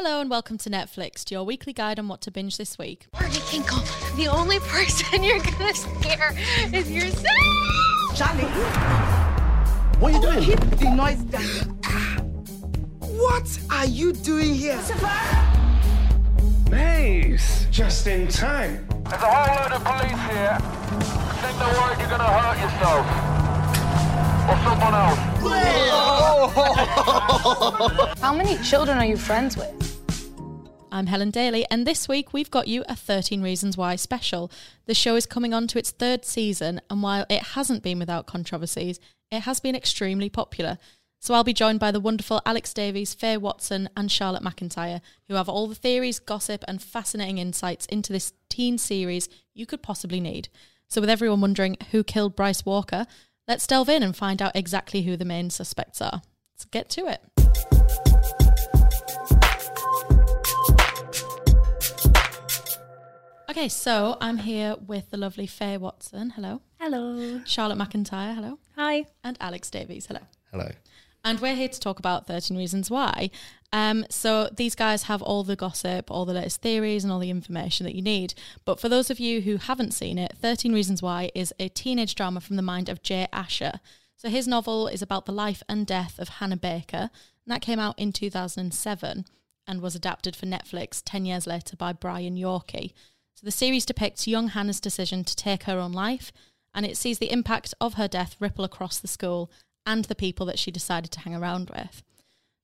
Hello and welcome to Netflixed, your weekly guide on what to binge this week. Barney Kinkle, the only person you're gonna scare is yourself. Charlie, What are you oh, doing? keep the noise down. What are you doing here? Maze, just in time. There's a whole load of police here. Think the word you're gonna hurt yourself. Or someone else. How many children are you friends with? I'm Helen Daly, and this week we've got you a 13 Reasons Why special. The show is coming on to its third season, and while it hasn't been without controversies, it has been extremely popular. So I'll be joined by the wonderful Alex Davies, Faye Watson, and Charlotte McIntyre, who have all the theories, gossip, and fascinating insights into this teen series you could possibly need. So, with everyone wondering who killed Bryce Walker, let's delve in and find out exactly who the main suspects are. Let's get to it. Okay, so I'm here with the lovely Faye Watson. Hello. Hello. Charlotte McIntyre. Hello. Hi. And Alex Davies. Hello. Hello. And we're here to talk about 13 Reasons Why. Um, so these guys have all the gossip, all the latest theories, and all the information that you need. But for those of you who haven't seen it, 13 Reasons Why is a teenage drama from the mind of Jay Asher. So his novel is about the life and death of Hannah Baker, and that came out in 2007 and was adapted for Netflix 10 years later by Brian Yorkey. So the series depicts young Hannah's decision to take her own life, and it sees the impact of her death ripple across the school and the people that she decided to hang around with.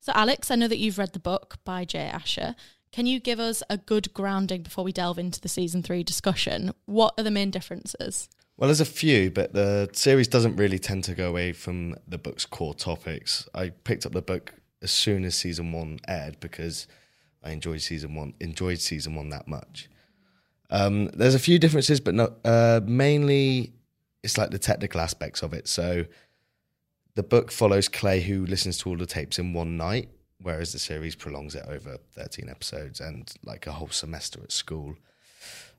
So, Alex, I know that you've read the book by Jay Asher. Can you give us a good grounding before we delve into the season three discussion? What are the main differences? Well, there's a few, but the series doesn't really tend to go away from the book's core topics. I picked up the book as soon as season one aired because I enjoyed season one. Enjoyed season one that much. Um, there's a few differences, but not uh, mainly. It's like the technical aspects of it. So, the book follows Clay, who listens to all the tapes in one night, whereas the series prolongs it over 13 episodes and like a whole semester at school.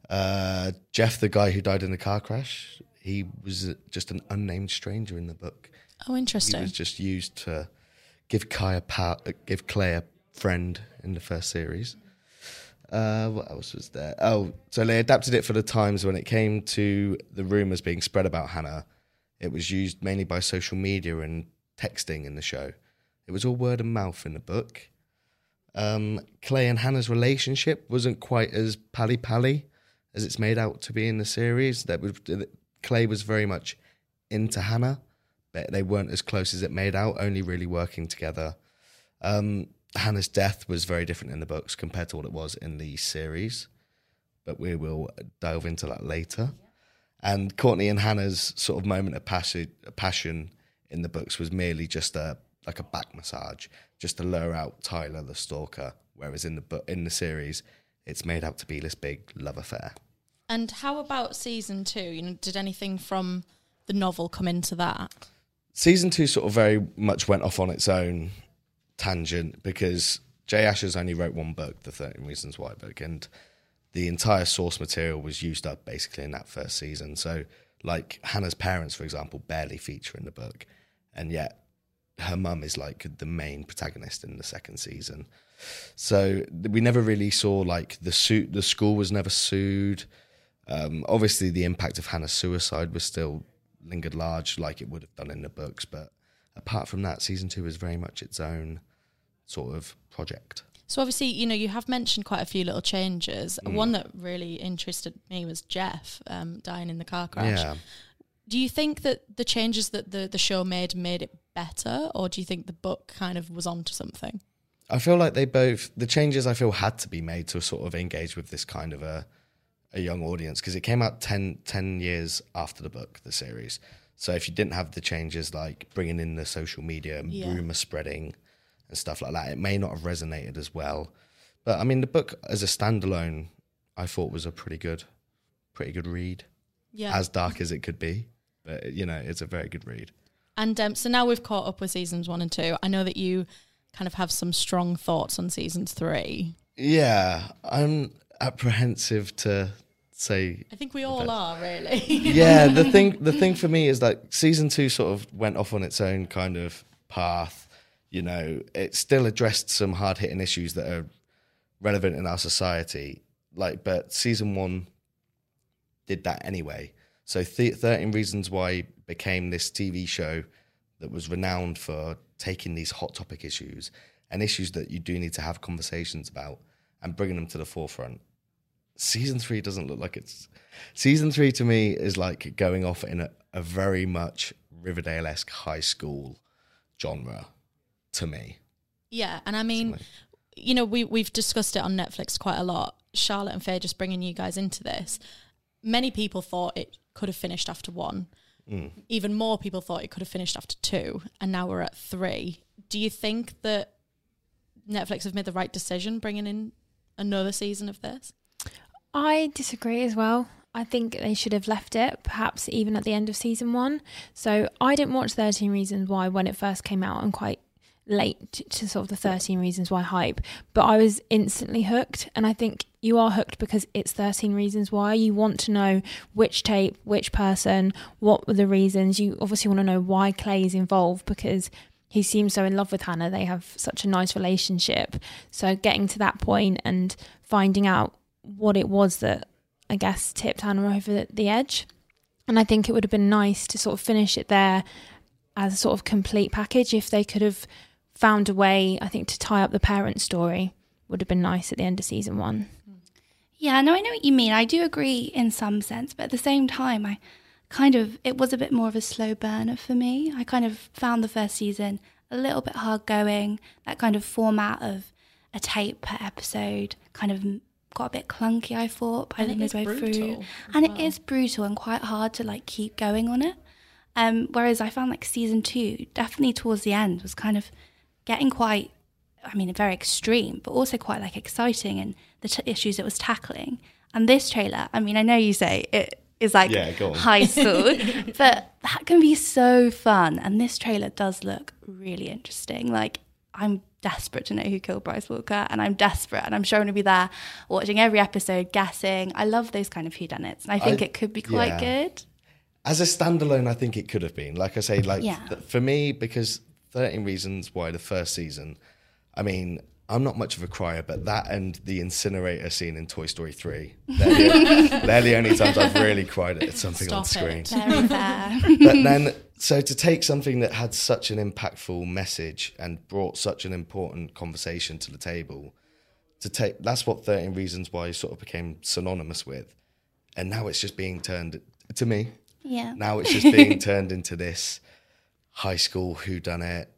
Uh, Jeff, the guy who died in the car crash, he was just an unnamed stranger in the book. Oh, interesting. He was just used to give Kai a pow- give Clay a friend in the first series. Uh, what else was there? Oh, so they adapted it for the times when it came to the rumors being spread about Hannah. It was used mainly by social media and texting in the show. It was all word of mouth in the book. Um, Clay and Hannah's relationship wasn't quite as pally pally as it's made out to be in the series. That was, Clay was very much into Hannah, but they weren't as close as it made out. Only really working together. Um, Hannah's death was very different in the books compared to what it was in the series, but we will delve into that later. And Courtney and Hannah's sort of moment of passion, passion in the books was merely just a like a back massage, just to lure out Tyler the stalker. Whereas in the book in the series, it's made out to be this big love affair. and how about season two? You know, did anything from the novel come into that? season two sort of very much went off on its own tangent because Jay Asher's only wrote one book, the 13 Reasons Why book, and the entire source material was used up basically in that first season. So, like Hannah's parents, for example, barely feature in the book, and yet her mum is like the main protagonist in the second season. So we never really saw like the suit. The school was never sued. Um, obviously, the impact of Hannah's suicide was still lingered large, like it would have done in the books. But apart from that, season two is very much its own sort of project. So obviously, you know, you have mentioned quite a few little changes. Mm. One that really interested me was Jeff um, dying in the car crash. Yeah. Do you think that the changes that the, the show made made it better, or do you think the book kind of was onto something? I feel like they both the changes I feel had to be made to sort of engage with this kind of a a young audience because it came out 10, 10 years after the book, the series. So if you didn't have the changes like bringing in the social media and Yeah. rumor spreading and stuff like that, it may not have resonated as well. But I mean, the book as a standalone, I thought was a pretty good, pretty good read, Yeah. as dark as it could be. But you know, it's a very good read. And um, so now we've caught up with seasons one and two. I know that you kind of have some strong thoughts on seasons three. Yeah, I'm apprehensive to say I think we all are, really. yeah the thing the thing for me is like season two sort of went off on its own kind of path you know it still addressed some hard-hitting issues that are relevant in our society. Like but season one did that anyway. So th- 13 reasons why became this tv show that was renowned for taking these hot topic issues and issues that you do need to have conversations about and bringing them to the forefront. Season three doesn't look like it's season three to me is like going off in a, a very much Riverdale-esque high school genre to me. Yeah, and I mean, you know, we we've discussed it on Netflixed quite a lot. Charlotte and Faye just bringing you guys into this. Many people thought it could have finished after one. Mm. Even more people thought it could have finished after two, and now we're at three. Do you think that Netflix have made the right decision bringing in another season of this? I disagree as well. I think they should have left it, perhaps even at the end of season one. So I didn't watch 13 Reasons Why when it first came out. I'm quite late to, sort of the 13 Reasons Why hype, but I was instantly hooked. And I think you are hooked because it's 13 Reasons Why. You want to know which tape, which person, what were the reasons. You obviously want to know why Clay is involved because he seems so in love with Hannah. They have such a nice relationship. So getting to that point and finding out what it was that I guess tipped Hannah over the edge. And I think it would have been nice to sort of finish it there as a sort of complete package if they could have found a way, I think, to tie up the parent story would have been nice at the end of season one. Yeah, no, I know what you mean. I do agree in some sense, but at the same time, I kind of it was a bit more of a slow burner for me. I kind of found the first season a little bit hard going. That kind of format of a tape per episode kind of got a bit clunky. I thought by And the it is midway brutal through, and well. it is brutal and quite hard to like keep going on it. Um, whereas I found like season two, definitely towards the end, was kind of getting quite I mean, very extreme, but also quite like exciting and the t- issues it was tackling. And this trailer, I mean, I know you say it is like Yeah, high school, but that can be so fun. And this trailer does look really interesting. Like, I'm desperate to know who killed Bryce Walker, and I'm desperate, and I'm sure I'm going to be there watching every episode, guessing. I love those kind of whodunits, and I think I- it could be quite yeah. good. As a standalone, I think it could have been. Like I say, like Yeah. th- for me, because 13 Reasons Why the first season, I mean, I'm not much of a crier, but that and the incinerator scene in Toy Story 3, they're the, they're the only times I've really cried at something on Stop screen. it. Very fair. but then so to take something that had such an impactful message and brought such an important conversation to the table to take that's what 13 reasons why sort of became synonymous with and now it's just being turned to me yeah. now it's just being turned into this high school who done it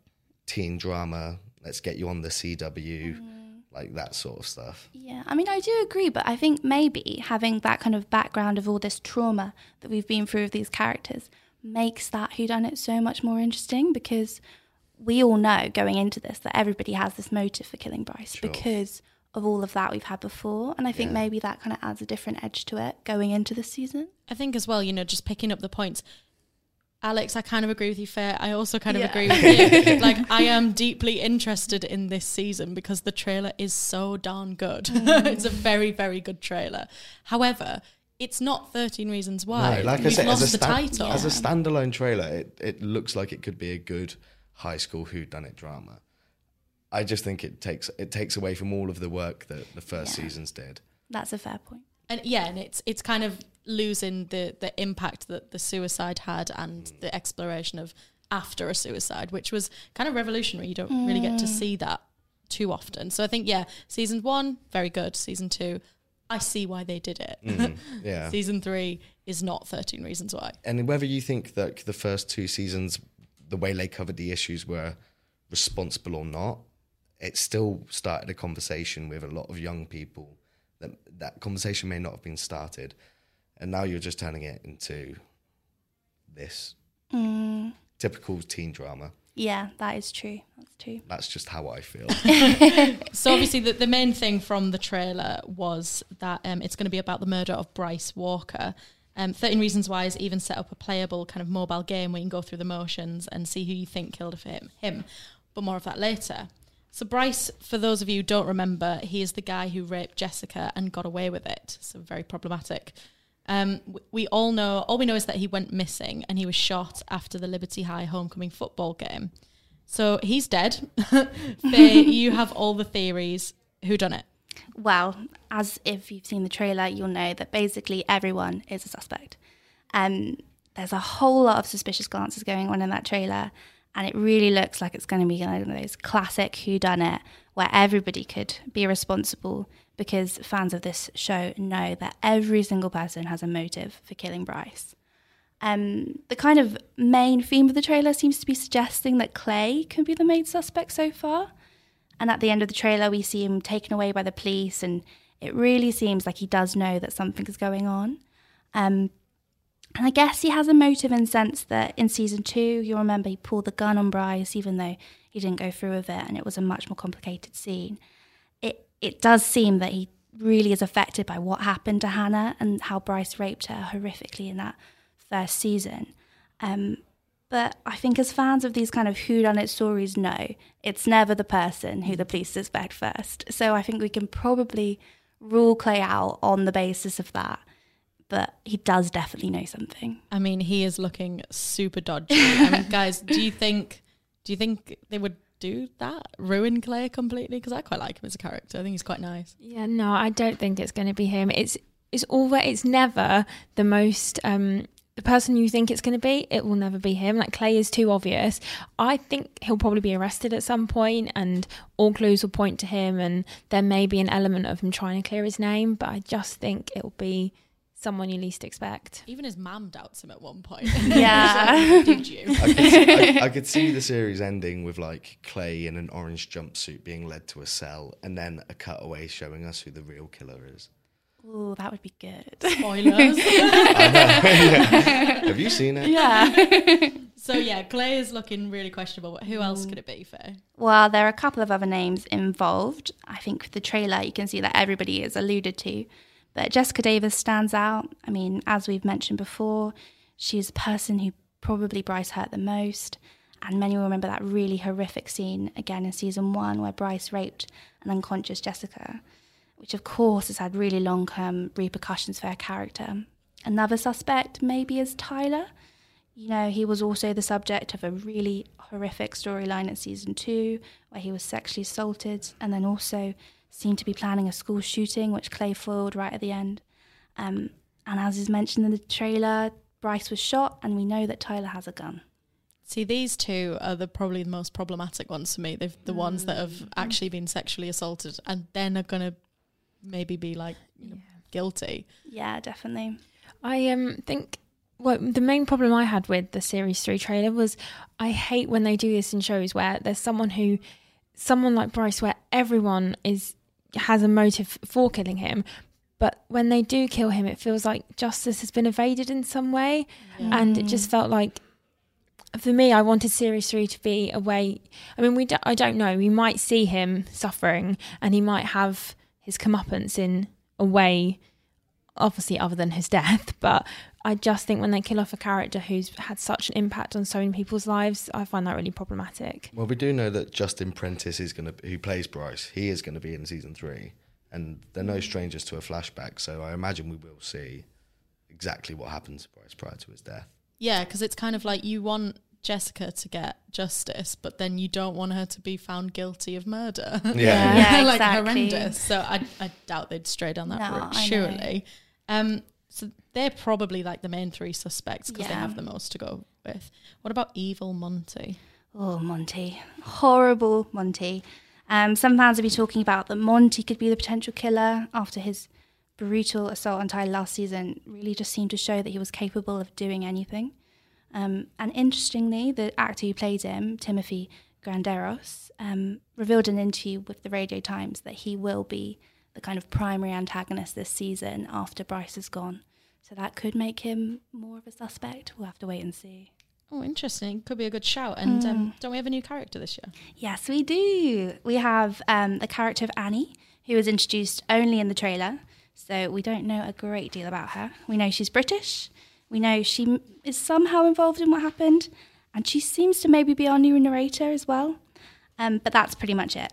teen drama let's get you on the cw mm. like that sort of stuff Yeah, I mean, I do agree, but I think maybe having that kind of background of all this trauma that we've been through with these characters makes that whodunit so much more interesting because we all know going into this that everybody has this motive for killing Bryce Sure. because of all of that we've had before. And I think Yeah. maybe that kind of adds a different edge to it going into this season. I think as well, you know, just picking up the points. Alex, I kind of agree with you, Fair. I also kind of Yeah. agree with you. like, I am deeply interested in this season because the trailer is so darn good. Mm. it's a very, very good trailer. However, it's not 13 Reasons Why. No, like I We've said, lost as a, the stan- title. as a standalone trailer, it, it looks like it could be a good high school whodunit drama. I just think it takes it takes away from all of the work that the first Yeah. seasons did. That's a fair point. and yeah, and it's it's kind of losing the the impact that the suicide had and Mm. the exploration of after a suicide, which was kind of revolutionary. You don't really get to Mm. see that too often. So I think yeah, season one very good. Season two, I see why they did it. Mm, Yeah. season three is not Thirteen Reasons Why. and whether you think that the first two seasons, the way they covered the issues were responsible or not, it still started a conversation with a lot of young people. That that conversation may not have been started, and now you're just turning it into this Mm. typical teen drama. Yeah, that is true. That's true. That's just how I feel. So obviously, the, the main thing from the trailer was that um, it's going to be about the murder of Bryce Walker. Um, 13 Reasons Why has even set up a playable kind of mobile game where you can go through the motions and see who you think killed him. him. But more of that later. So Bryce, for those of you who don't remember, he is the guy who raped Jessica and got away with it. So very problematic. Um, we all know, all we know is that he went missing and he was shot after the Liberty High homecoming football game. So he's dead. Faye, you have all the theories. Who done it? Well, as if you've seen the trailer, you'll know that basically everyone is a suspect. Um, there's a whole lot of suspicious glances going on in that trailer, and it really looks like it's going to be one of those classic who done it where everybody could be responsible because fans of this show know that every single person has a motive for killing Bryce. Um, the kind of main theme of the trailer seems to be suggesting that Clay can be the main suspect so far. And at the end of the trailer, we see him taken away by the police, and it really seems like he does know that something is going on. Um, and I guess he has a motive in sense that in season two, you'll remember he pulled the gun on Bryce, even though he didn't go through with it, and it was a much more complicated scene. It it does seem that he really is affected by what happened to Hannah and how Bryce raped her horrifically in that first season. Um, but I think as fans of these kind of whodunit stories know, it's never the person who the police suspect first. So I think we can probably rule Clay out on the basis of that. But he does definitely know something. I mean, he is looking super dodgy. I mean, guys, do you think do you think they would do that? Ruin Clay completely? Because I quite like him as a character. I think he's quite nice. Yeah, no, I don't think it's going to be him. It's it's always it's never the most um the person you think it's going to be. It will never be him. Like Clay is too obvious. I think he'll probably be arrested at some point, and all clues will point to him, and there may be an element of him trying to clear his name. But I just think it'll be someone you least expect. Even his mum doubts him at one point. Yeah. So, Did you? I could, see, I, I could see the series ending with like Clay in an orange jumpsuit being led to a cell, and then a cutaway showing us who the real killer is. Ooh, that would be good. Spoilers. Have you seen it? yeah. so yeah, Clay is looking really questionable. But who mm. else could it be, Faye? Well, there are a couple of other names involved. I think with the trailer, you can see that everybody is alluded to. But Jessica Davis stands out. I mean, as we've mentioned before, she's the person who probably Bryce hurt the most. And many will remember that really horrific scene again in season one where Bryce raped an unconscious Jessica, which of course has had really long term repercussions for her character. Another suspect maybe is Tyler. You know, he was also the subject of a really horrific storyline in season two where he was sexually assaulted and then also seemed to be planning a school shooting, which Clay foiled right at the end. Um, and as is mentioned in the trailer, Bryce was shot, and we know that Tyler has a gun. See, these two are the probably the most problematic ones for me. They're the ones that have Mm. actually been sexually assaulted and then are gonna maybe be like you know, guilty. Yeah, definitely. I um think well the main problem I had with the series three trailer was I hate when they do this in shows where there's someone who someone like Bryce where everyone is has a motive for killing him. But when they do kill him, it feels like justice has been evaded in some way, and it just mm. felt like, for me, I wanted Series Three to be a way. I mean, we do, I don't know. We might see him suffering, and he might have his comeuppance in a way obviously other than his death but i just think when they kill off a character who's had such an impact on so many people's lives i find that really problematic Well, we do know that Justin Prentice is going to, who plays Bryce, he is going to be in season three, and they're no strangers to a flashback. So I imagine we will see exactly what happened to Bryce prior to his death. Yeah, because it's kind of like you want Jessica to get justice, but then you don't want her to be found guilty of murder. Yeah. Yeah, like exactly. horrendous. So I, I doubt they'd stray down that No, route. I know. Surely. Um, so they're probably like the main three suspects because they have the most to go with. What about Evil Monty? Oh, Monty. Horrible Monty. Um, some fans have been talking about that Monty could be the potential killer after his brutal assault on Tyler last season really just seemed to show that he was capable of doing anything. Um, and interestingly, the actor who played him, Timothy Granaderos, um, revealed in an interview with the Radio Times that he will be the kind of primary antagonist this season after Bryce is gone. So that could make him more of a suspect. We'll have to wait and see. Oh, interesting. Could be a good shout. And um, don't we have a new character this year? Yes, we do. We have um, the character of Annie, who was introduced only in the trailer. So we don't know a great deal about her. We know she's British. We know she m- is somehow involved in what happened. And she seems to maybe be our new narrator as well. Um, but that's pretty much it.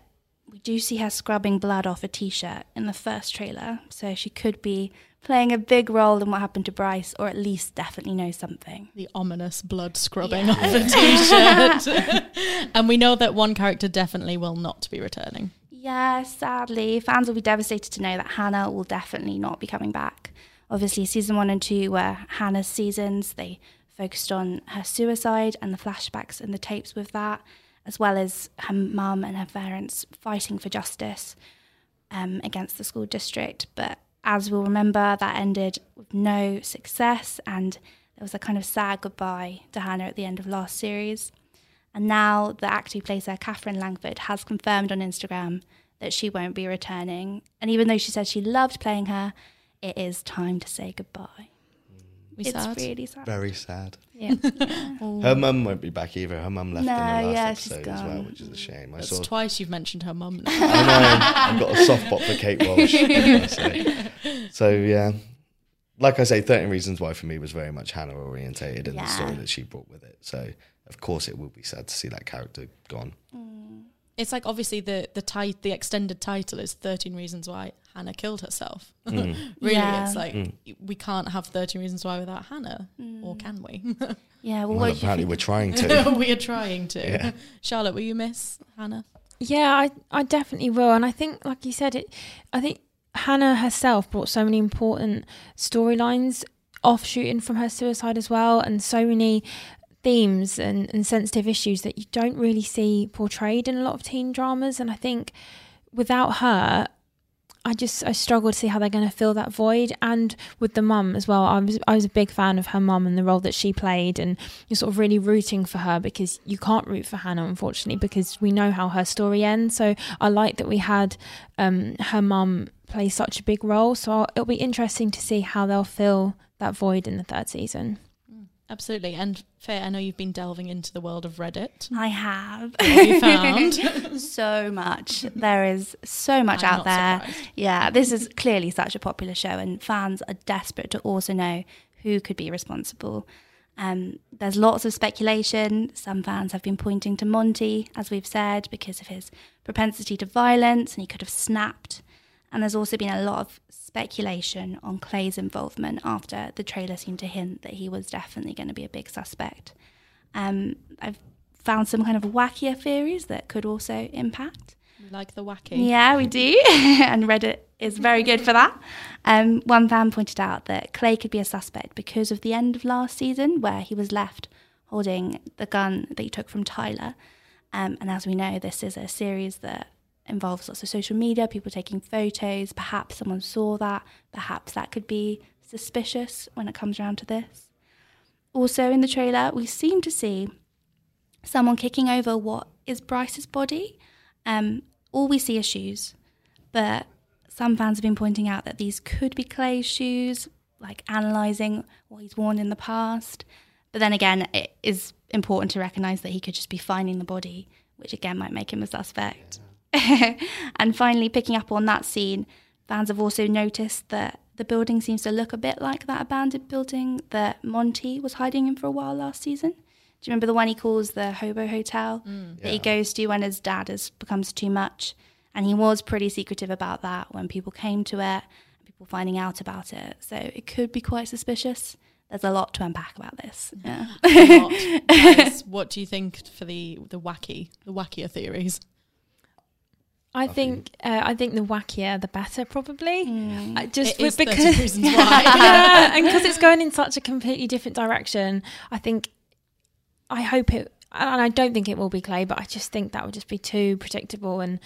We do see her scrubbing blood off a t shirt in the first trailer. So she could be playing a big role in what happened to Bryce, or at least definitely know something. The ominous blood scrubbing off a t-shirt. and we know that one character definitely will not be returning. Yeah, sadly, fans will be devastated to know that Hannah will definitely not be coming back. Obviously, season one and two were Hannah's seasons. They focused on her suicide and the flashbacks and the tapes with that, as well as her mum and her parents fighting for justice um, against the school district. But as we'll remember, that ended with no success, and there was a kind of sad goodbye to Hannah at the end of last series. And now the actor who plays her, Katherine Langford, has confirmed on Instagram that she won't be returning. And even though she said she loved playing her, it is time to say goodbye. We it's sad? really sad. Very sad. Yeah. Her mum won't be back either. Her mum left No, in the last yeah, episode as well, which is a shame. I That's saw. twice you've mentioned her mum. now. I know. I've got a soft spot for Kate Walsh. what can I say? So yeah, like I say, Thirteen Reasons Why for me was very much Hannah orientated in the story that she brought with it. So of course it will be sad to see that character gone. Mm. It's like obviously the the tit- the extended title is 13 reasons why Hannah killed herself. Mm. really, Yeah. it's like mm. we can't have 13 reasons why without Hannah, mm. or can we? Yeah, well, Well, what did you apparently we're trying to. we are trying to. Yeah. Charlotte, will you miss Hannah? Yeah, I I definitely will, and I think, like you said, it. I think Hannah herself brought so many important storylines off shooting from her suicide as well, and so many themes and, and sensitive issues that you don't really see portrayed in a lot of teen dramas. And I think without her, I just I struggle to see how they're going to fill that void. And with the mum as well, I was I was a big fan of her mum and the role that she played, and you're sort of really rooting for her because you can't root for Hannah, unfortunately, because we know how her story ends. So I like that we had um, her mum play such a big role. So I'll, it'll be interesting to see how they'll fill that void in the third season. Absolutely. And Faye, I know you've been delving into the world of Reddit. I have. What have you found? so much. There is so much I'm out there. surprised. Yeah, this is clearly such a popular show, and fans are desperate to also know who could be responsible. Um, there's lots of speculation. Some fans have been pointing to Monty, as we've said, because of his propensity to violence, and he could have snapped. And there's also been a lot of speculation on Clay's involvement after the trailer seemed to hint that he was definitely going to be a big suspect. Um, I've found some kind of wackier theories that could also impact. We like the wacky. Yeah, we do. and Reddit is very good for that. Um, one fan pointed out that Clay could be a suspect because of the end of last season, where he was left holding the gun that he took from Tyler. Um, and as we know, this is a series that involves lots of social media, people taking photos. Perhaps someone saw that. Perhaps that could be suspicious when it comes around to this. Also, in the trailer, we seem to see someone kicking over what is Bryce's body. Um, all we see are shoes, but some fans have been pointing out that these could be Clay's shoes, like analysing what he's worn in the past. But then again, it is important to recognise that he could just be finding the body, which again might make him a suspect. and finally, picking up on that scene, fans have also noticed that the building seems to look a bit like that abandoned building that Monty was hiding in for a while last season. Do you remember the one he calls the Hobo Hotel mm. that he goes to when his dad has becomes too much? And he was pretty secretive about that when people came to it, people finding out about it. So it could be quite suspicious. There's a lot to unpack about this. Yeah. What, guys, what do you think for the the wacky, the wackier theories? I think uh, I think the wackier the better, probably. Uh, just It is with- 30 reasons why. yeah, and because it's going in such a completely different direction, I think I hope it. And I don't think it will be Clay, but I just think that would just be too predictable. And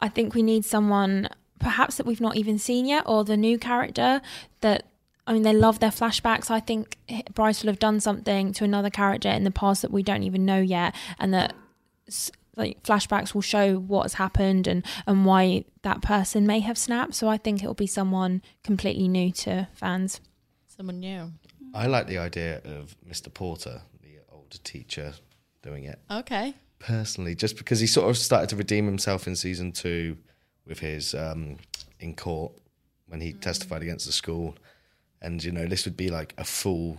I think we need someone, perhaps that we've not even seen yet, or the new character that. I mean, they love their flashbacks. I think Bryce will have done something to another character in the past that we don't even know yet, and that s- like flashbacks will show what has happened and and why that person may have snapped. So I think it will be someone completely new to fans. Someone new. I like the idea of Mr. Porter, the old a teacher doing it Okay. personally, just because he sort of started to redeem himself in season two with his um, in court when he testified against the school, and you know this would be like a full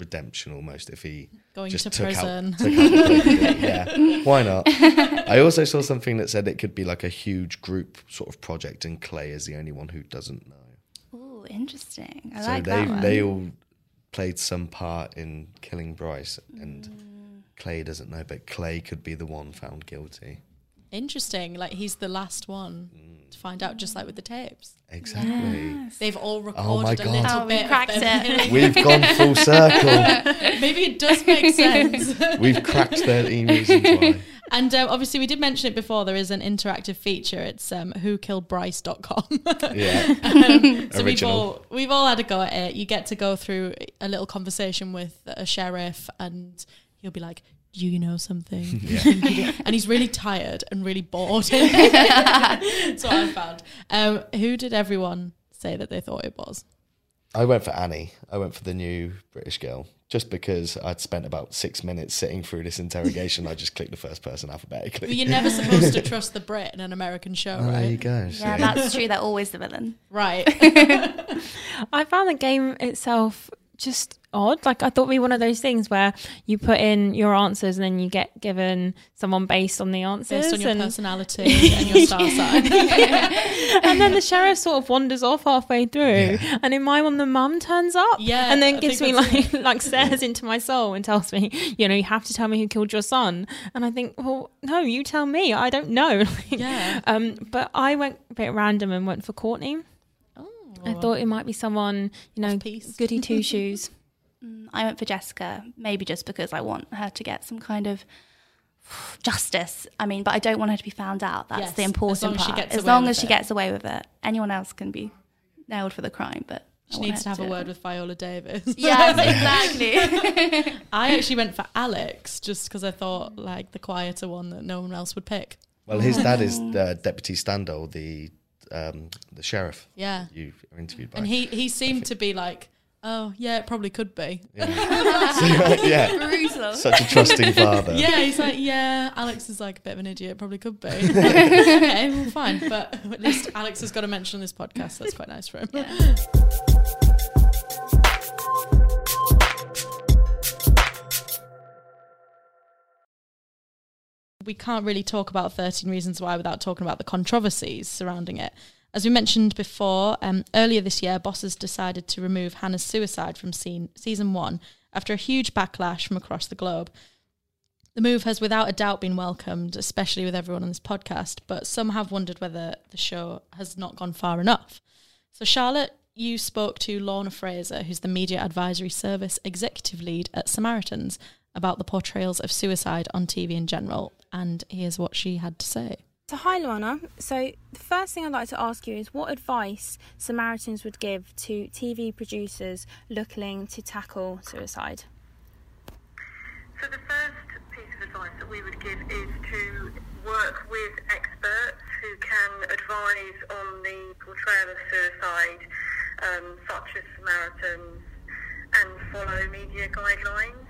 redemption almost if he Going just to took prison. Out, took out the yeah, why not? I also saw something that said it could be like a huge group sort of project, and Clay is the only one who doesn't know. Oh, interesting. I so like they that one. they all played some part in killing Bryce, and Mm. Clay doesn't know, but Clay could be the one found guilty. Interesting. Like he's the last one Mm. to find out, just like with the tapes. Exactly. They've all recorded Oh my recorded a God. little Oh, we bit. of cracked them it. killing. We've gone full circle. Maybe it does make sense. We've cracked 13 reasons why. And um, obviously, we did mention it before. There is an interactive feature. It's um, whokilledbryce.com. Yeah. Um, so we've all we've all had a go at it. You get to go through a little conversation with a sheriff, and he'll be like, "Do you know something?" and he's really tired and really bored. That's what I found. Um, who did everyone say that they thought it was? I went for Annie. I went for the new British girl. Just because I'd spent about six minutes sitting through this interrogation, I just clicked the first person alphabetically. But you're never supposed to trust the Brit in an American show, Oh, there you go. yeah, see? that's true. They're always the villain. Right. I found the game itself just odd. Like I thought it'd be one of those things where you put in your answers and then you get given someone based on the answers. Based on your and, personality and your star sign. and then the sheriff sort of wanders off halfway through. And in my one, the mum turns up. Yeah, And then I gives me think like like stares into my soul and tells me, you know, you have to tell me who killed your son. And I think, well, no, you tell me. I don't know. Yeah. Um, but I went a bit random and went for Courtney. Oh. I thought it might be someone, you know, Off-piece. goody two shoes. Mm, I went for Jessica, maybe just because I want her to get some kind of justice. I mean, but I don't want her to be found out. That's Yes, the as important long as she part. gets as long as she gets away with it, anyone else can be nailed for the crime. But She want needs to have a word it. with Viola Davis. Yes, exactly. I actually went for Alex just because I thought like the quieter one that no one else would pick. Well, his dad is uh, Deputy Standall, the um, the sheriff Yeah. you were interviewed by. And he, he seemed to be like, oh, yeah, it probably could be. yeah. yeah. Such a trusting father. Yeah, he's like, yeah, Alex is like a bit of an idiot, probably could be. okay, well, fine. But at least Alex has got a mention on this podcast. That's quite nice for him. We can't really talk about 13 Reasons Why without talking about the controversies surrounding it. As we mentioned before, um, earlier this year, bosses decided to remove Hannah's suicide from scene, season one after a huge backlash from across the globe. The move has without a doubt been welcomed, especially with everyone on this podcast, but some have wondered whether the show has not gone far enough. So, Charlotte, you spoke to Lorna Fraser, who's the Media Advisory Service Executive Lead at Samaritans, about the portrayals of suicide on TV in general, and here's what she had to say. So, hi, Lorna. So, the first thing I'd like to ask you is what advice Samaritans would give to TV producers looking to tackle suicide? So the first piece of advice that we would give is to work with experts who can advise on the portrayal of suicide, um, such as Samaritans, and follow media guidelines.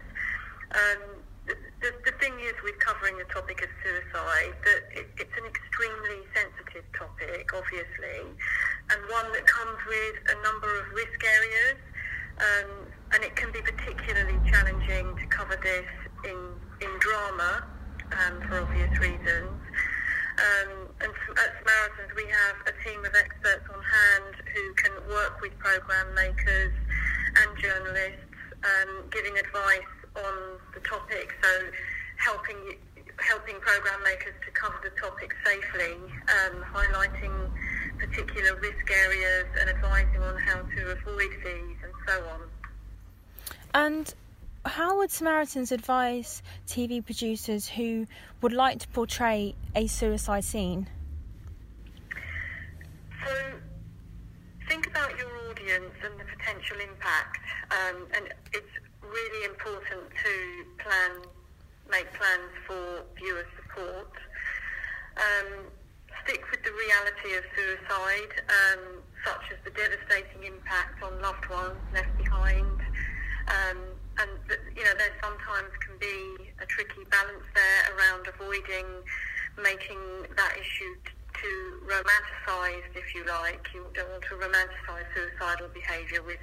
Um, the, the, the thing is with covering the topic of suicide that it, it's an extremely sensitive topic, obviously, and one that comes with a number of risk areas um, and it can be particularly challenging to cover this in in drama um, for obvious reasons. Um, and at Samaritans, we have a team of experts on hand who can work with program makers and journalists, um, giving advice on the topic. So helping you- helping program makers to cover the topic safely, um, highlighting particular risk areas and advising on how to avoid these and so on. And how would Samaritans advise TV producers who would like to portray a suicide scene? So think about your audience and the potential impact, um, and it's really important to plan, make plans for viewer support. Um, stick with the reality of suicide, um, such as the devastating impact on loved ones left behind, um, and you know there sometimes can be a tricky balance there around avoiding making that issue t- too romanticised, if you like. You don't want to romanticise suicidal behaviour with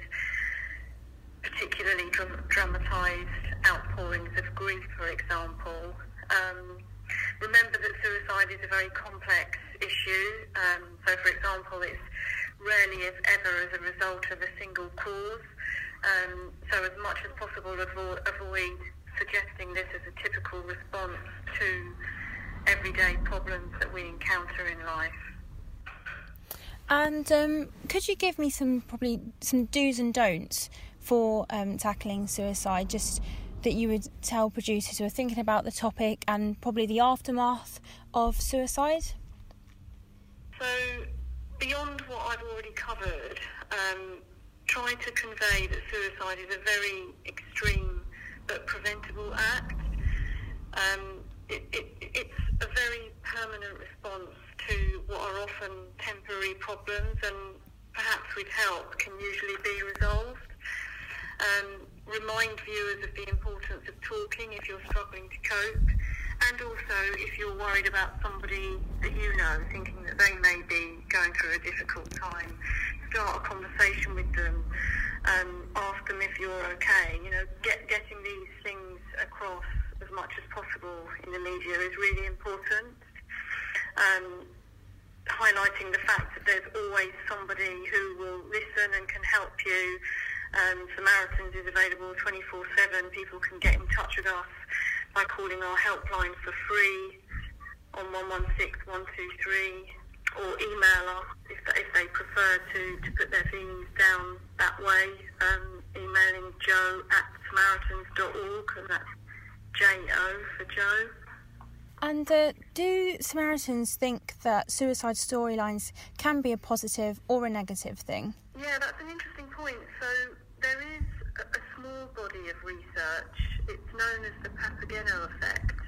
particularly dram- dramatised outpourings of grief, for example. Um, remember that suicide is a very complex issue. Um, so, for example, it's rarely, if ever, as a result of a single cause. Um, so, as much as possible, avo- avoid suggesting this as a typical response to everyday problems that we encounter in life. And um, could you give me some probably some do's and don'ts for um, tackling suicide? Just that you would tell producers who are thinking about the topic and probably the aftermath of suicide. So, beyond what I've already covered, um, try to convey that suicide is a very extreme but preventable act. Um, it, it, it's a very permanent response to what are often temporary problems and perhaps with help can usually be resolved. Um, remind viewers of the importance of talking if you're struggling to cope and also if you're worried about somebody that you know, thinking that they may be going through a difficult time, start a conversation with them, um, ask them if you're okay. You know, get, getting these things across as much as possible in the media is really important. Um, highlighting the fact that there's always somebody who will listen and can help you. Um, Samaritans is available 24-7. People can get in touch with us by calling our helpline for free on 116 123 or email us if, if they prefer to, to put their feelings down that way, um, emailing joe at samaritans.org and that's J-O for Joe. And uh, do Samaritans think that suicide storylines can be a positive or a negative thing? Yeah, that's an interesting point. So there is a, small body of research. It's known as the Papageno effect,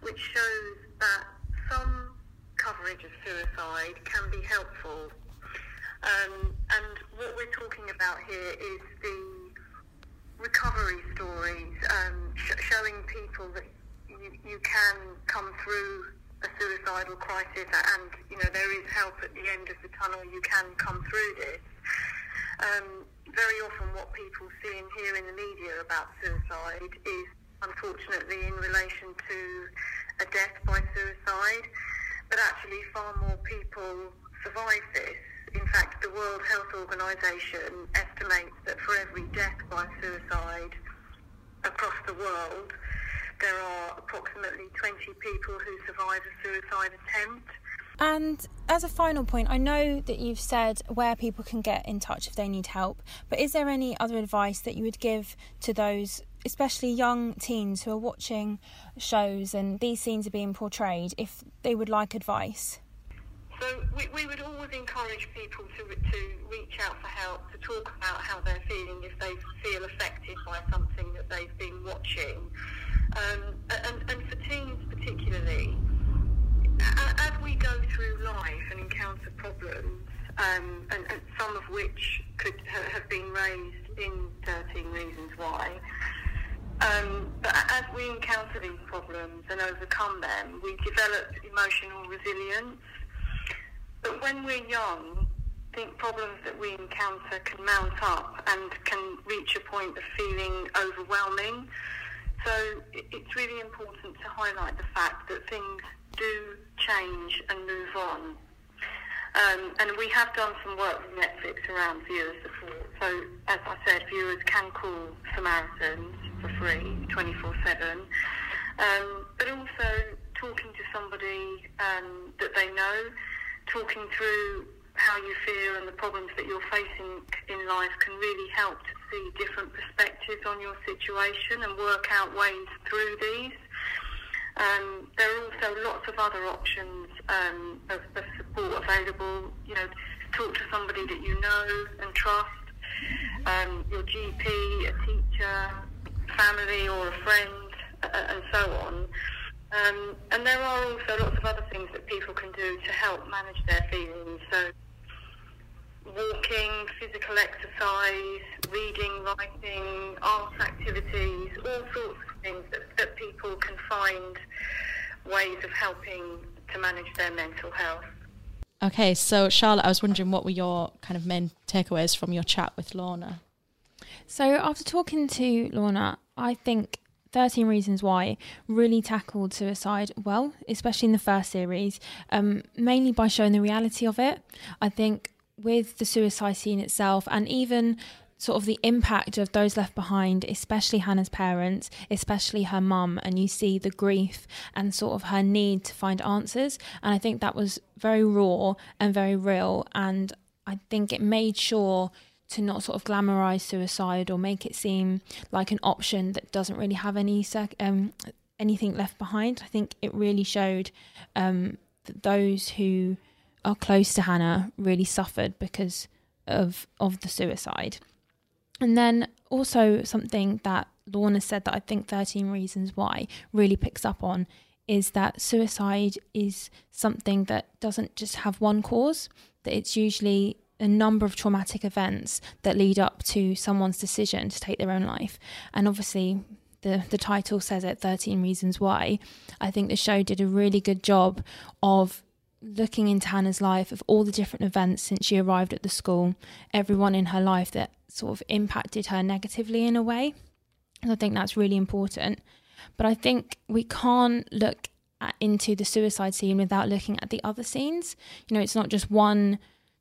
which shows that some coverage of suicide can be helpful. Um, and what we're talking about here is the recovery stories, um, sh- showing people that you, you can come through a suicidal crisis and, you know, there is help at the end of the tunnel. You can come through this. Um, very often what people see and hear in the media about suicide is unfortunately in relation to a death by suicide, but actually far more people survive this. In fact, the World Health Organization estimates that for every death by suicide across the world, there are approximately 20 people who survive a suicide attempt. And as a final point, I know that you've said where people can get in touch if they need help, but is there any other advice that you would give to those, especially young teens who are watching shows and these scenes are being portrayed, if they would like advice? So we, we would always encourage people to, to reach out for help, to talk about how they're feeling if they feel affected by something that they've been watching. Um, and, and for teens particularly, as we go through life and encounter problems, um, and, and, some of which could ha- have been raised in 13 Reasons Why, um, but as we encounter these problems and overcome them, we develop emotional resilience. But when we're young, I think problems that we encounter can mount up and can reach a point of feeling overwhelming. So it's really important to highlight the fact that things do change and move on. Um, and we have done some work with Netflix around viewer support. So, as I said, viewers can call Samaritans for free, 24-7. Um, but also talking to somebody um, that they know, talking through how you feel and the problems that you're facing in life can really help to see different perspectives on your situation and work out ways through these. Um, there are also lots of other options um, of, of, support available. You know, talk to somebody that you know and trust, um, your GP, a teacher, family or a friend, uh, and so on. Um, and there are also lots of other things that people can do to help manage their feelings. So walking, physical exercise, reading, writing, art activities, all sorts of things that, that people can find ways of helping to manage their mental health. Okay, so Charlotte, I was wondering what were your kind of main takeaways from your chat with Lorna? So after talking to Lorna, I think 13 Reasons Why really tackled suicide well, especially in the first series, um, mainly by showing the reality of it. I think with the suicide scene itself and even sort of the impact of those left behind, especially Hannah's parents, especially her mum, and you see the grief and sort of her need to find answers. And I think that was very raw and very real. And I think it made sure to not sort of glamorize suicide or make it seem like an option that doesn't really have any sec- um, anything left behind. I think it really showed um, that those who are close to Hannah really suffered because of of the suicide. And then also something that Lorna said that I think 13 Reasons Why really picks up on is that suicide is something that doesn't just have one cause, that it's usually a number of traumatic events that lead up to someone's decision to take their own life. And obviously, the, the title says it 13 Reasons Why. I think the show did a really good job of looking into Hannah's life, of all the different events since she arrived at the school, everyone in her life that sort of impacted her negatively in a way. And I think that's really important. But I think we can't look at, into the suicide scene without looking at the other scenes. You know, it's not just one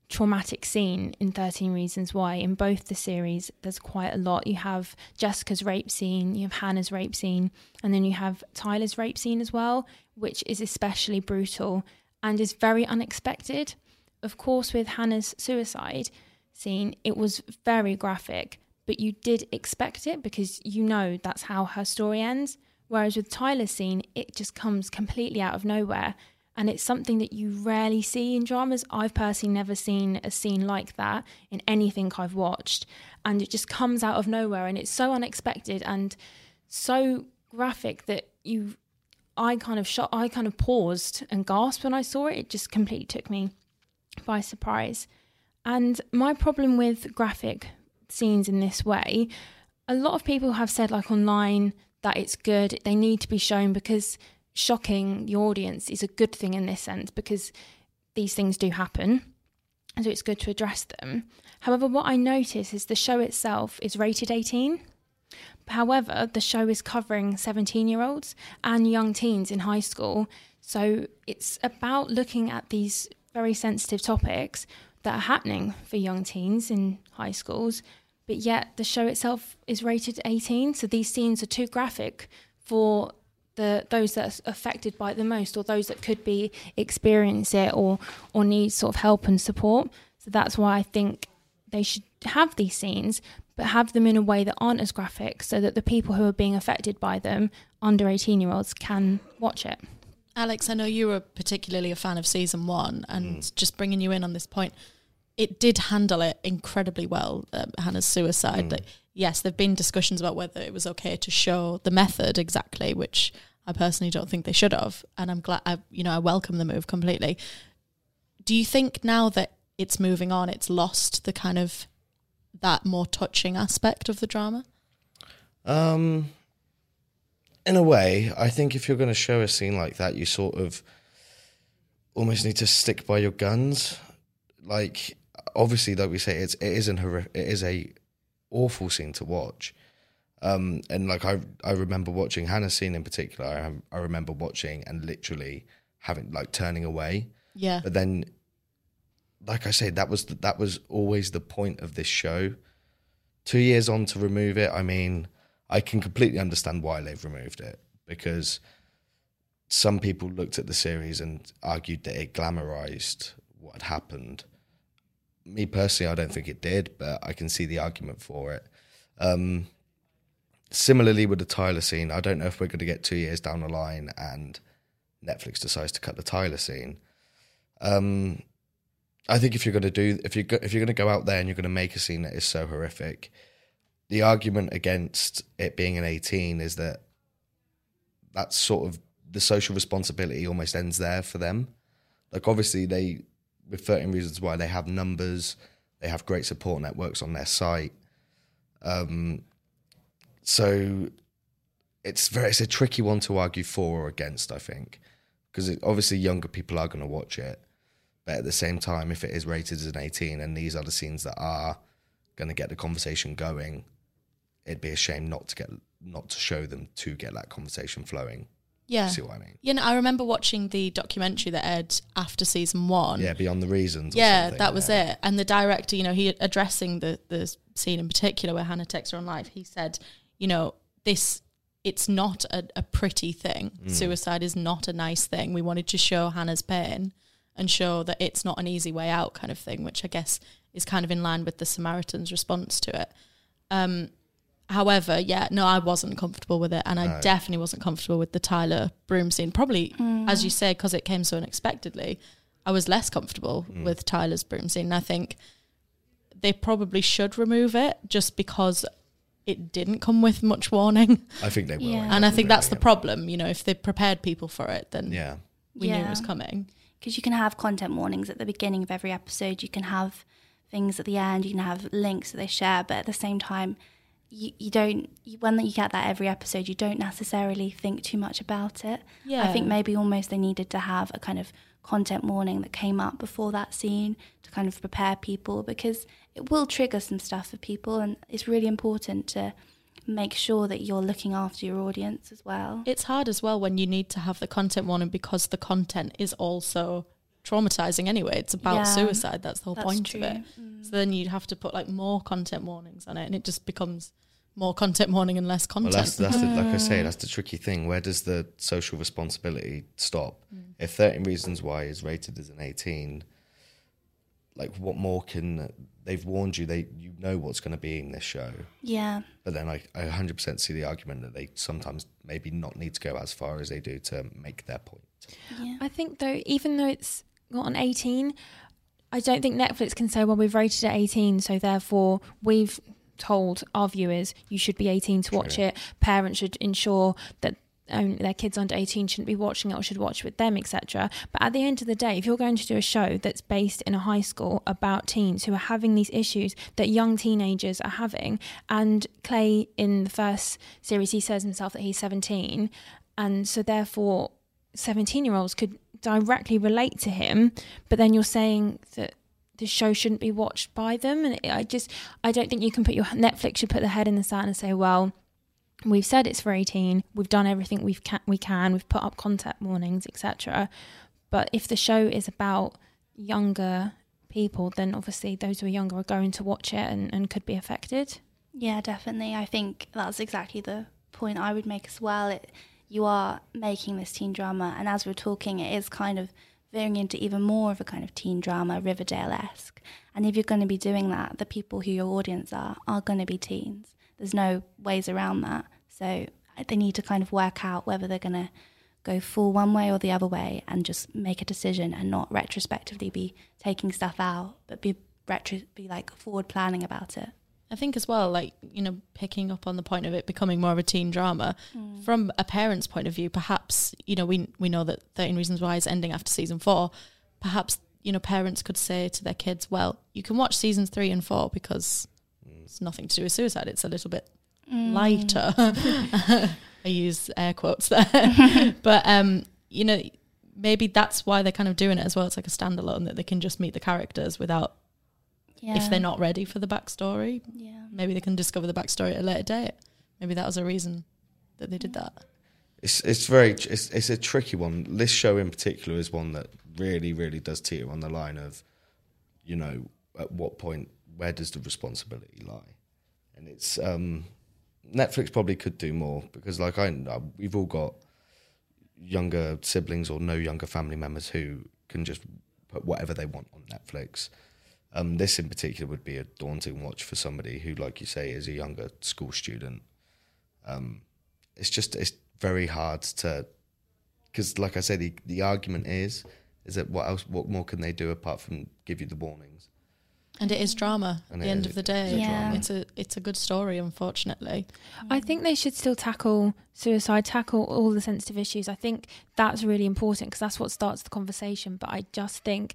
traumatic scene in 13 Reasons Why. In both the series, there's quite a lot. You have Jessica's rape scene, you have Hannah's rape scene, and then you have Tyler's rape scene as well, which is especially brutal and is very unexpected. Of course, with Hannah's suicide scene, it was very graphic, but you did expect it because you know that's how her story ends. Whereas with Tyler's scene, it just comes completely out of nowhere. And it's something that you rarely see in dramas. I've personally never seen a scene like that in anything I've watched. And it just comes out of nowhere and it's so unexpected and so graphic that you I kind of shot, I kind of paused and gasped when I saw it. It just completely took me by surprise. And my problem with graphic scenes in this way, a lot of people have said, like online, that it's good. They need to be shown because shocking the audience is a good thing in this sense because these things do happen. So it's good to address them. However, what I notice is the show itself is rated 18. However, the show is covering 17 year olds and young teens in high school. So it's about looking at these very sensitive topics that are happening for young teens in high schools. But yet the show itself is rated 18. So these scenes are too graphic for the those that are affected by it the most or those that could be experience it or or need sort of help and support. So that's why I think they should have these scenes, but have them in a way that aren't as graphic so that the people who are being affected by them, under 18 year olds, can watch it. Alex, I know you were particularly a fan of season one, and Mm. just bringing you in on this point, it did handle it incredibly well. Uh, Hannah's suicide. Mm. Like, yes, there've been discussions about whether it was okay to show the method exactly, which I personally don't think they should have, and I'm glad. I, you know, I welcome the move completely. Do you think now that it's moving on, it's lost the kind of that more touching aspect of the drama? Um, in a way, I think if you're going to show a scene like that, you sort of almost need to stick by your guns. Like, obviously, like we say, it's it is an horri- it is a awful scene to watch. Um, and like I I remember watching Hannah's scene in particular. I I remember watching and literally having like turning away. Yeah. But then, like I said, that was the, that was always the point of this show. Two years on to remove it, I mean, I can completely understand why they've removed it because some people looked at the series and argued that it glamorized what had happened. Me personally, I don't think it did, but I can see the argument for it. Um, similarly with the Tyler scene, I don't know if we're going to get two years down the line and Netflix decides to cut the Tyler scene. Um, I think if you're going to do if you if you're going to go out there and you're going to make a scene that is so horrific, the argument against it being an 18 is that that's sort of the social responsibility almost ends there for them. Like obviously they with 13 reasons why they have numbers, they have great support networks on their site. Um, so it's very it's a tricky one to argue for or against. I think because obviously younger people are going to watch it, but at the same time, if it is rated as an eighteen and these are the scenes that are going to get the conversation going, it'd be a shame not to get not to show them to get that conversation flowing. Yeah. See what I mean? You know, I remember watching the documentary that aired after season one. Yeah, beyond the reasons. or Yeah, that was yeah. it. And the director, you know, he addressing the the scene in particular where Hannah takes her on life. He said, you know, this it's not a, a pretty thing. Mm. Suicide is not a nice thing. We wanted to show Hannah's pain and show that it's not an easy way out, kind of thing, which I guess is kind of in line with the Samaritan's response to it. Um, however, yeah, no, I wasn't comfortable with it, and I No. definitely wasn't comfortable with the Tyler Broom scene. Probably, Mm. as you say, because it came so unexpectedly, I was less comfortable Mm. with Tyler's broom scene. And I think they probably should remove it just because it didn't come with much warning. I think they will. Yeah. And I think that's the problem. You know, if they prepared people for it, then Yeah. we knew it Yeah. was coming. because you can have content warnings at the beginning of every episode. You can have things at the end. You can have links that they share, but at the same time, you, you don't. You, when you get that every episode, you don't necessarily think too much about it. yeah I think maybe almost they needed to have a kind of content warning that came up before that scene to kind of prepare people because it will trigger some stuff for people, and it's really important to make sure that you're looking after your audience as well. It's hard as well when you need to have the content warning because the content is also traumatizing anyway. It's about Yeah, suicide. That's the whole that's point true. of it. Mm. So then you'd have to put like more content warnings on it, and it just becomes more content warning and less Well, content. that's that's the, like I say, mm. that's the tricky thing. Where does the social responsibility stop? Mm. If Thirteen Reasons Why is rated as an eighteen, like what more can they've warned you? They you know what's going to be in this show, yeah. but then I I hundred percent see the argument that they sometimes maybe not need to go as far as they do to make their point. Yeah. I think though, even though it's got an 18, I don't think Netflix can say, well, we've rated it 18, so therefore we've told our viewers you should be 18 to watch True. it. Parents should ensure that um, their kids under 18 shouldn't be watching it or should watch with them, etc. But at the end of the day, if you're going to do a show that's based in a high school about teens who are having these issues that young teenagers are having, and Clay in the first series, he says himself that he's 17, and so therefore 17 year olds could directly relate to him, but then you're saying that the show shouldn't be watched by them. And I just, I don't think you can put your Netflix should put their head in the sand and say, well, we've said it's for 18, we've done everything we've ca- we can, we've put up content warnings, etc. But if the show is about younger people, then obviously those who are younger are going to watch it and, and could be affected. Yeah, definitely. I think that's exactly the point I would make as well. It, you are making this teen drama, and as we're talking, it is kind of veering into even more of a kind of teen drama, Riverdale esque. And if you're going to be doing that, the people who your audience are are going to be teens. There's no ways around that. So uh, they need to kind of work out whether they're going to go full one way or the other way and just make a decision and not retrospectively be taking stuff out, but be retro be like forward planning about it. I think as well, like, you know, picking up on the point of it becoming more of a teen drama, mm. from a parent's point of view, perhaps, you know, we we know that 13 Reasons Why is ending after season four. Perhaps, you know, parents could say to their kids, well, you can watch seasons three and four because mm. it's nothing to do with suicide. It's a little bit mm. lighter. I use air quotes there. but, um, you know, maybe that's why they're kind of doing it as well. It's like a standalone that they can just meet the characters without Yeah. if they're not ready for the backstory. Yeah. Maybe they can discover the backstory at a later date. Maybe that was a reason that they did that. It's it's very it's it's a tricky one. This show in particular is one that really really does teeter on the line of, you know, at what point where does the responsibility lie, and it's um, Netflix probably could do more because like I know, we've all got younger siblings or no younger family members who can just put whatever they want on Netflix. Um, this in particular would be a daunting watch for somebody who, like you say, is a younger school student. Um, it's just it's very hard to because, like I say, the the argument is is that what else, what more can they do apart from give you the warnings? And it is drama at the end is- of the day. it's a Yeah. drama. It's a it's a good story, unfortunately. I think they should still tackle suicide, tackle all the sensitive issues. I think that's really important because that's what starts the conversation. But I just think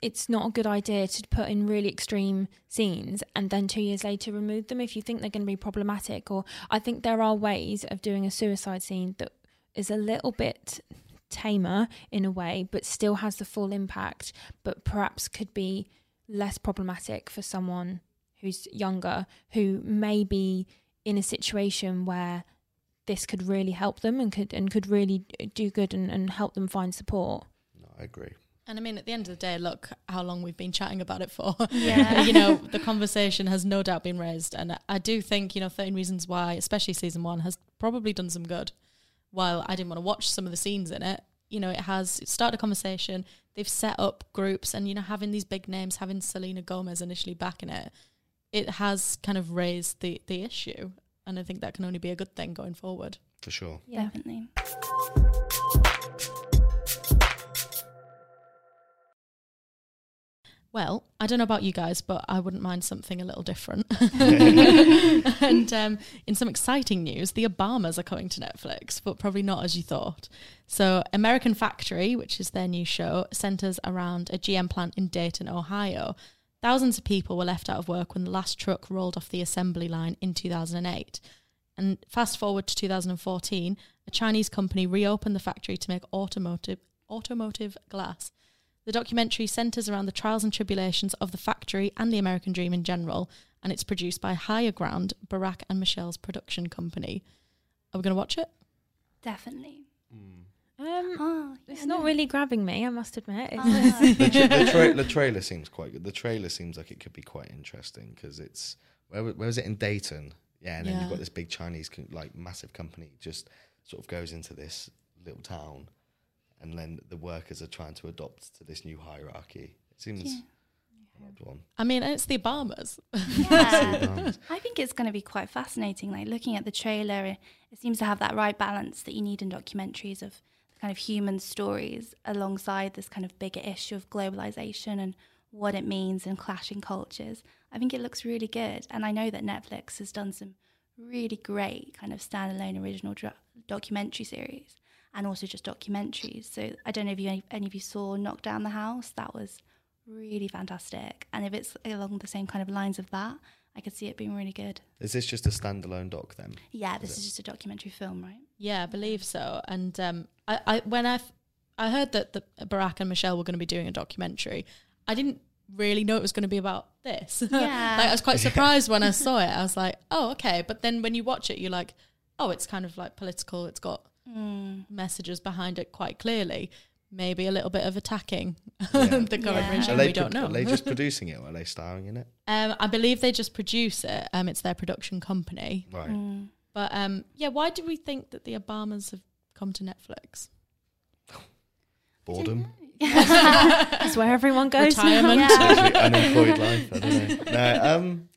it's not a good idea to put in really extreme scenes and then two years later remove them if you think they're going to be problematic. Or I think there are ways of doing a suicide scene that is a little bit tamer in a way, but still has the full impact, but perhaps could be less problematic for someone who's younger who may be in a situation where this could really help them and could and could really do good and, and help them find support. No, I agree. And I mean, at the end of the day, look how long we've been chatting about it for. Yeah. you know, the conversation has no doubt been raised. And I do think, you know, 13 Reasons Why, especially season one, has probably done some good. While I didn't want to watch some of the scenes in it, you know, it has started a conversation. They've set up groups and, you know, having these big names, having Selena Gomez initially backing it, it has kind of raised the, the issue. And I think that can only be a good thing going forward. For sure. Yeah. Definitely. Well, I don't know about you guys, but I wouldn't mind something a little different. and um, in some exciting news, the Obamas are coming to Netflix, but probably not as you thought. So, American Factory, which is their new show, centers around a GM plant in Dayton, Ohio. Thousands of people were left out of work when the last truck rolled off the assembly line in 2008. And fast forward to 2014, a Chinese company reopened the factory to make automotive automotive glass. The documentary centres around the trials and tribulations of the factory and the American dream in general, and it's produced by Higher Ground, Barack and Michelle's production company. Are we going to watch it? Definitely. Um, Oh, it's yeah, not no. really grabbing me, I must admit. It's Ah. the, tra- the, tra- the trailer seems quite good. The trailer seems like it could be quite interesting because it's where, wa- where was it in Dayton? Yeah, and then Yeah. you've got this big Chinese co- like massive company just sort of goes into this little town, and then the workers are trying to adopt to this new hierarchy. It seems Yeah. an odd one. I mean, it's the Obamas. Yeah. Obamas. I think it's going to be quite fascinating. Like looking at the trailer, it, it seems to have that right balance that you need in documentaries of the kind of human stories alongside this kind of bigger issue of globalization and what it means and clashing cultures. I think it looks really good. And I know that Netflix has done some really great kind of standalone original dra- documentary series and also just documentaries. So I don't know if you any, any of you saw Knock Down the House. That was really fantastic. And if it's along the same kind of lines of that, I could see it being really good. Is this just a standalone doc then? Yeah, this Is is just a documentary film, right? Yeah, I believe so. And um, I, I when I I heard that the Barack and Michelle were going to be doing a documentary, I didn't really know it was going to be about this. Yeah. like I was quite surprised when I saw it. I was like, oh, okay. But then when you watch it, you're like, oh, it's kind of like political. It's got Mm. messages behind it quite clearly. Maybe a little bit of attacking Yeah. the current Yeah. regime. Are they, we don't know. Are they just producing it or are they starring in it? um, I believe they just produce it. Um, it's their production company. Right. Mm. But um, yeah, why do we think that the Obamas have come to Netflix? Boredom? It's where everyone goes. Retirement. Yeah. Unemployed life. I don't know. No, um,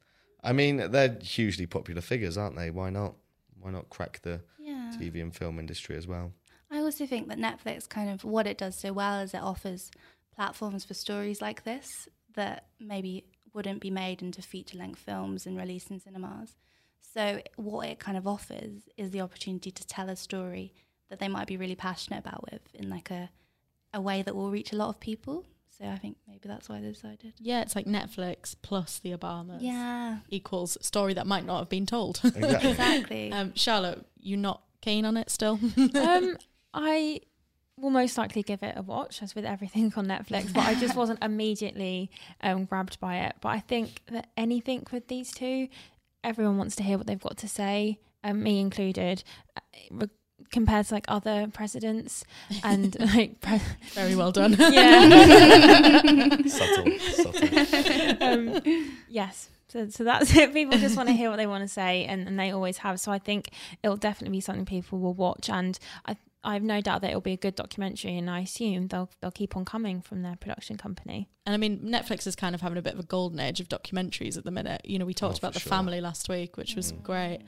I mean they're hugely popular figures, aren't they? Why not? Why not crack the Yeah. TV and film industry as well? I also think that Netflix kind of what it does so well is it offers platforms for stories like this that maybe wouldn't be made into feature length films and released in cinemas. So what it kind of offers is the opportunity to tell a story that they might be really passionate about with in like a a way that will reach a lot of people. So I think maybe that's why they decided. Yeah, it's like Netflix plus the Obamas Yeah. equals story that might not have been told. Exactly. Exactly. um, Charlotte, you not keen on it still? um, I will most likely give it a watch, as with everything on Netflix, but I just wasn't immediately um, grabbed by it. But I think that anything with these two, everyone wants to hear what they've got to say, um, me included, uh, re- compared to like other presidents and like. Pre- Very well done. yeah. subtle, subtle. um, yes. So, so that's it. People just want to hear what they want to say, and, and they always have. So I think it'll definitely be something people will watch, and I I have no doubt that it'll be a good documentary, and I assume they'll they'll keep on coming from their production company. And I mean, Netflix is kind of having a bit of a golden age of documentaries at the minute. You know, we talked Oh, about The sure. Family last week, which was Mm. great.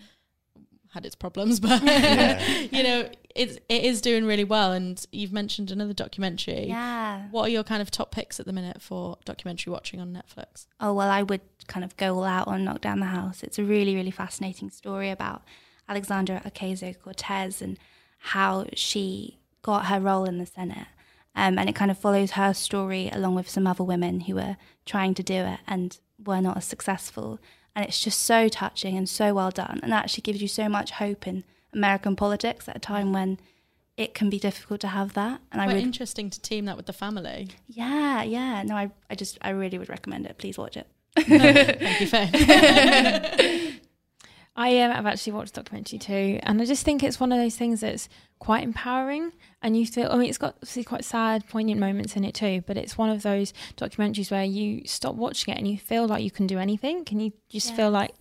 Had its problems, but Yeah. you know, it's it is doing really well. And you've mentioned another documentary. yeah. What are your kind of top picks at the minute for documentary watching on Netflix? Oh, well, I would kind of go all out on Knock Down the House. It's a really, really fascinating story about Alexandria Ocasio Cortez and how she got her role in the Senate. Um, and it kind of follows her story along with some other women who were trying to do it and were not as successful. And it's just so touching and so well done, and actually gives you so much hope in American politics at a time when it can be difficult to have that. And I Quite would, interesting to team that with the family. yeah, yeah. No, I, I just, I really would recommend it. Please watch it. Thank you, Faye. I um, have actually watched the documentary too, and I just think it's one of those things that's quite empowering. And you feel, I mean, it's got obviously quite sad, poignant moments in it too, but it's one of those documentaries where you stop watching it and you feel like you can do anything, and you just feel like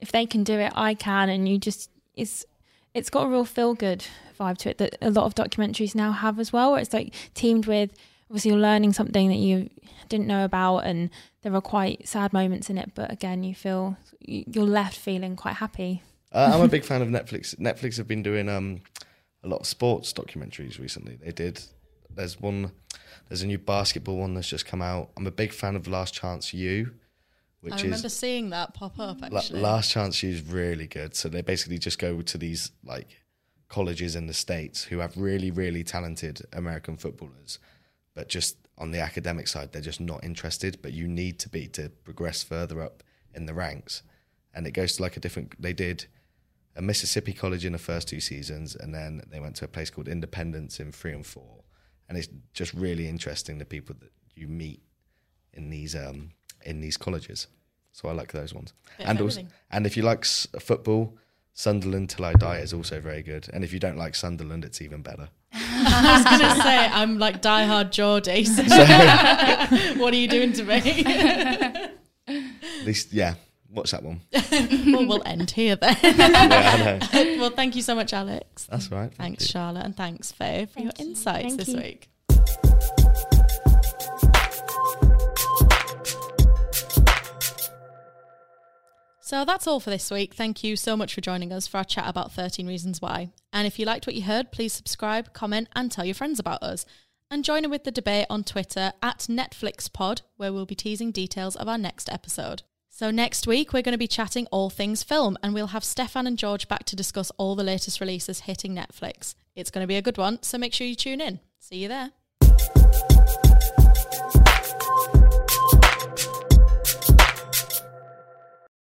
if they can do it, I can, and you just it's it's got a real feel good vibe to it that a lot of documentaries now have as well, where it's like teamed with obviously you're learning something that you didn't know about, and there are quite sad moments in it, but again, you feel you're left feeling quite happy. Uh, I'm a big fan of Netflix. Netflix have been doing um, a lot of sports documentaries recently. They did. There's one. There's a new basketball one that's just come out. I'm a big fan of Last Chance U, which I remember is seeing that pop up La- actually. Last Chance U is really good. So they basically just go to these like colleges in the states who have really really talented American footballers, but just on the academic side they're just not interested. But you need to be to progress further up in the ranks, and it goes to like a different. They did a Mississippi college in the first two seasons, and then they went to a place called Independence in three and four, and it's just really interesting the people that you meet in these um, in these colleges. So I like those ones. Bit and also, and if you like s- football, Sunderland Till I Die is also very good. And if you don't like Sunderland, it's even better. I was gonna say I'm like diehard Geordie. So what are you doing to me? At least, yeah, watch that one. well, we'll end here then. Yeah, I well, thank you so much, Alex. That's right. thank Thanks, you. Charlotte, and thanks, Faye, for your you. insights Thank this you. week. So that's all for this week. Thank you so much for joining us for our chat about 13 Reasons Why. And if you liked what you heard, please subscribe, comment, and tell your friends about us. And join in with the debate on Twitter at NetflixPod, where we'll be teasing details of our next episode. So next week, we're going to be chatting all things film, and we'll have Stefan and George back to discuss all the latest releases hitting Netflix. It's going to be a good one, so make sure you tune in. See you there.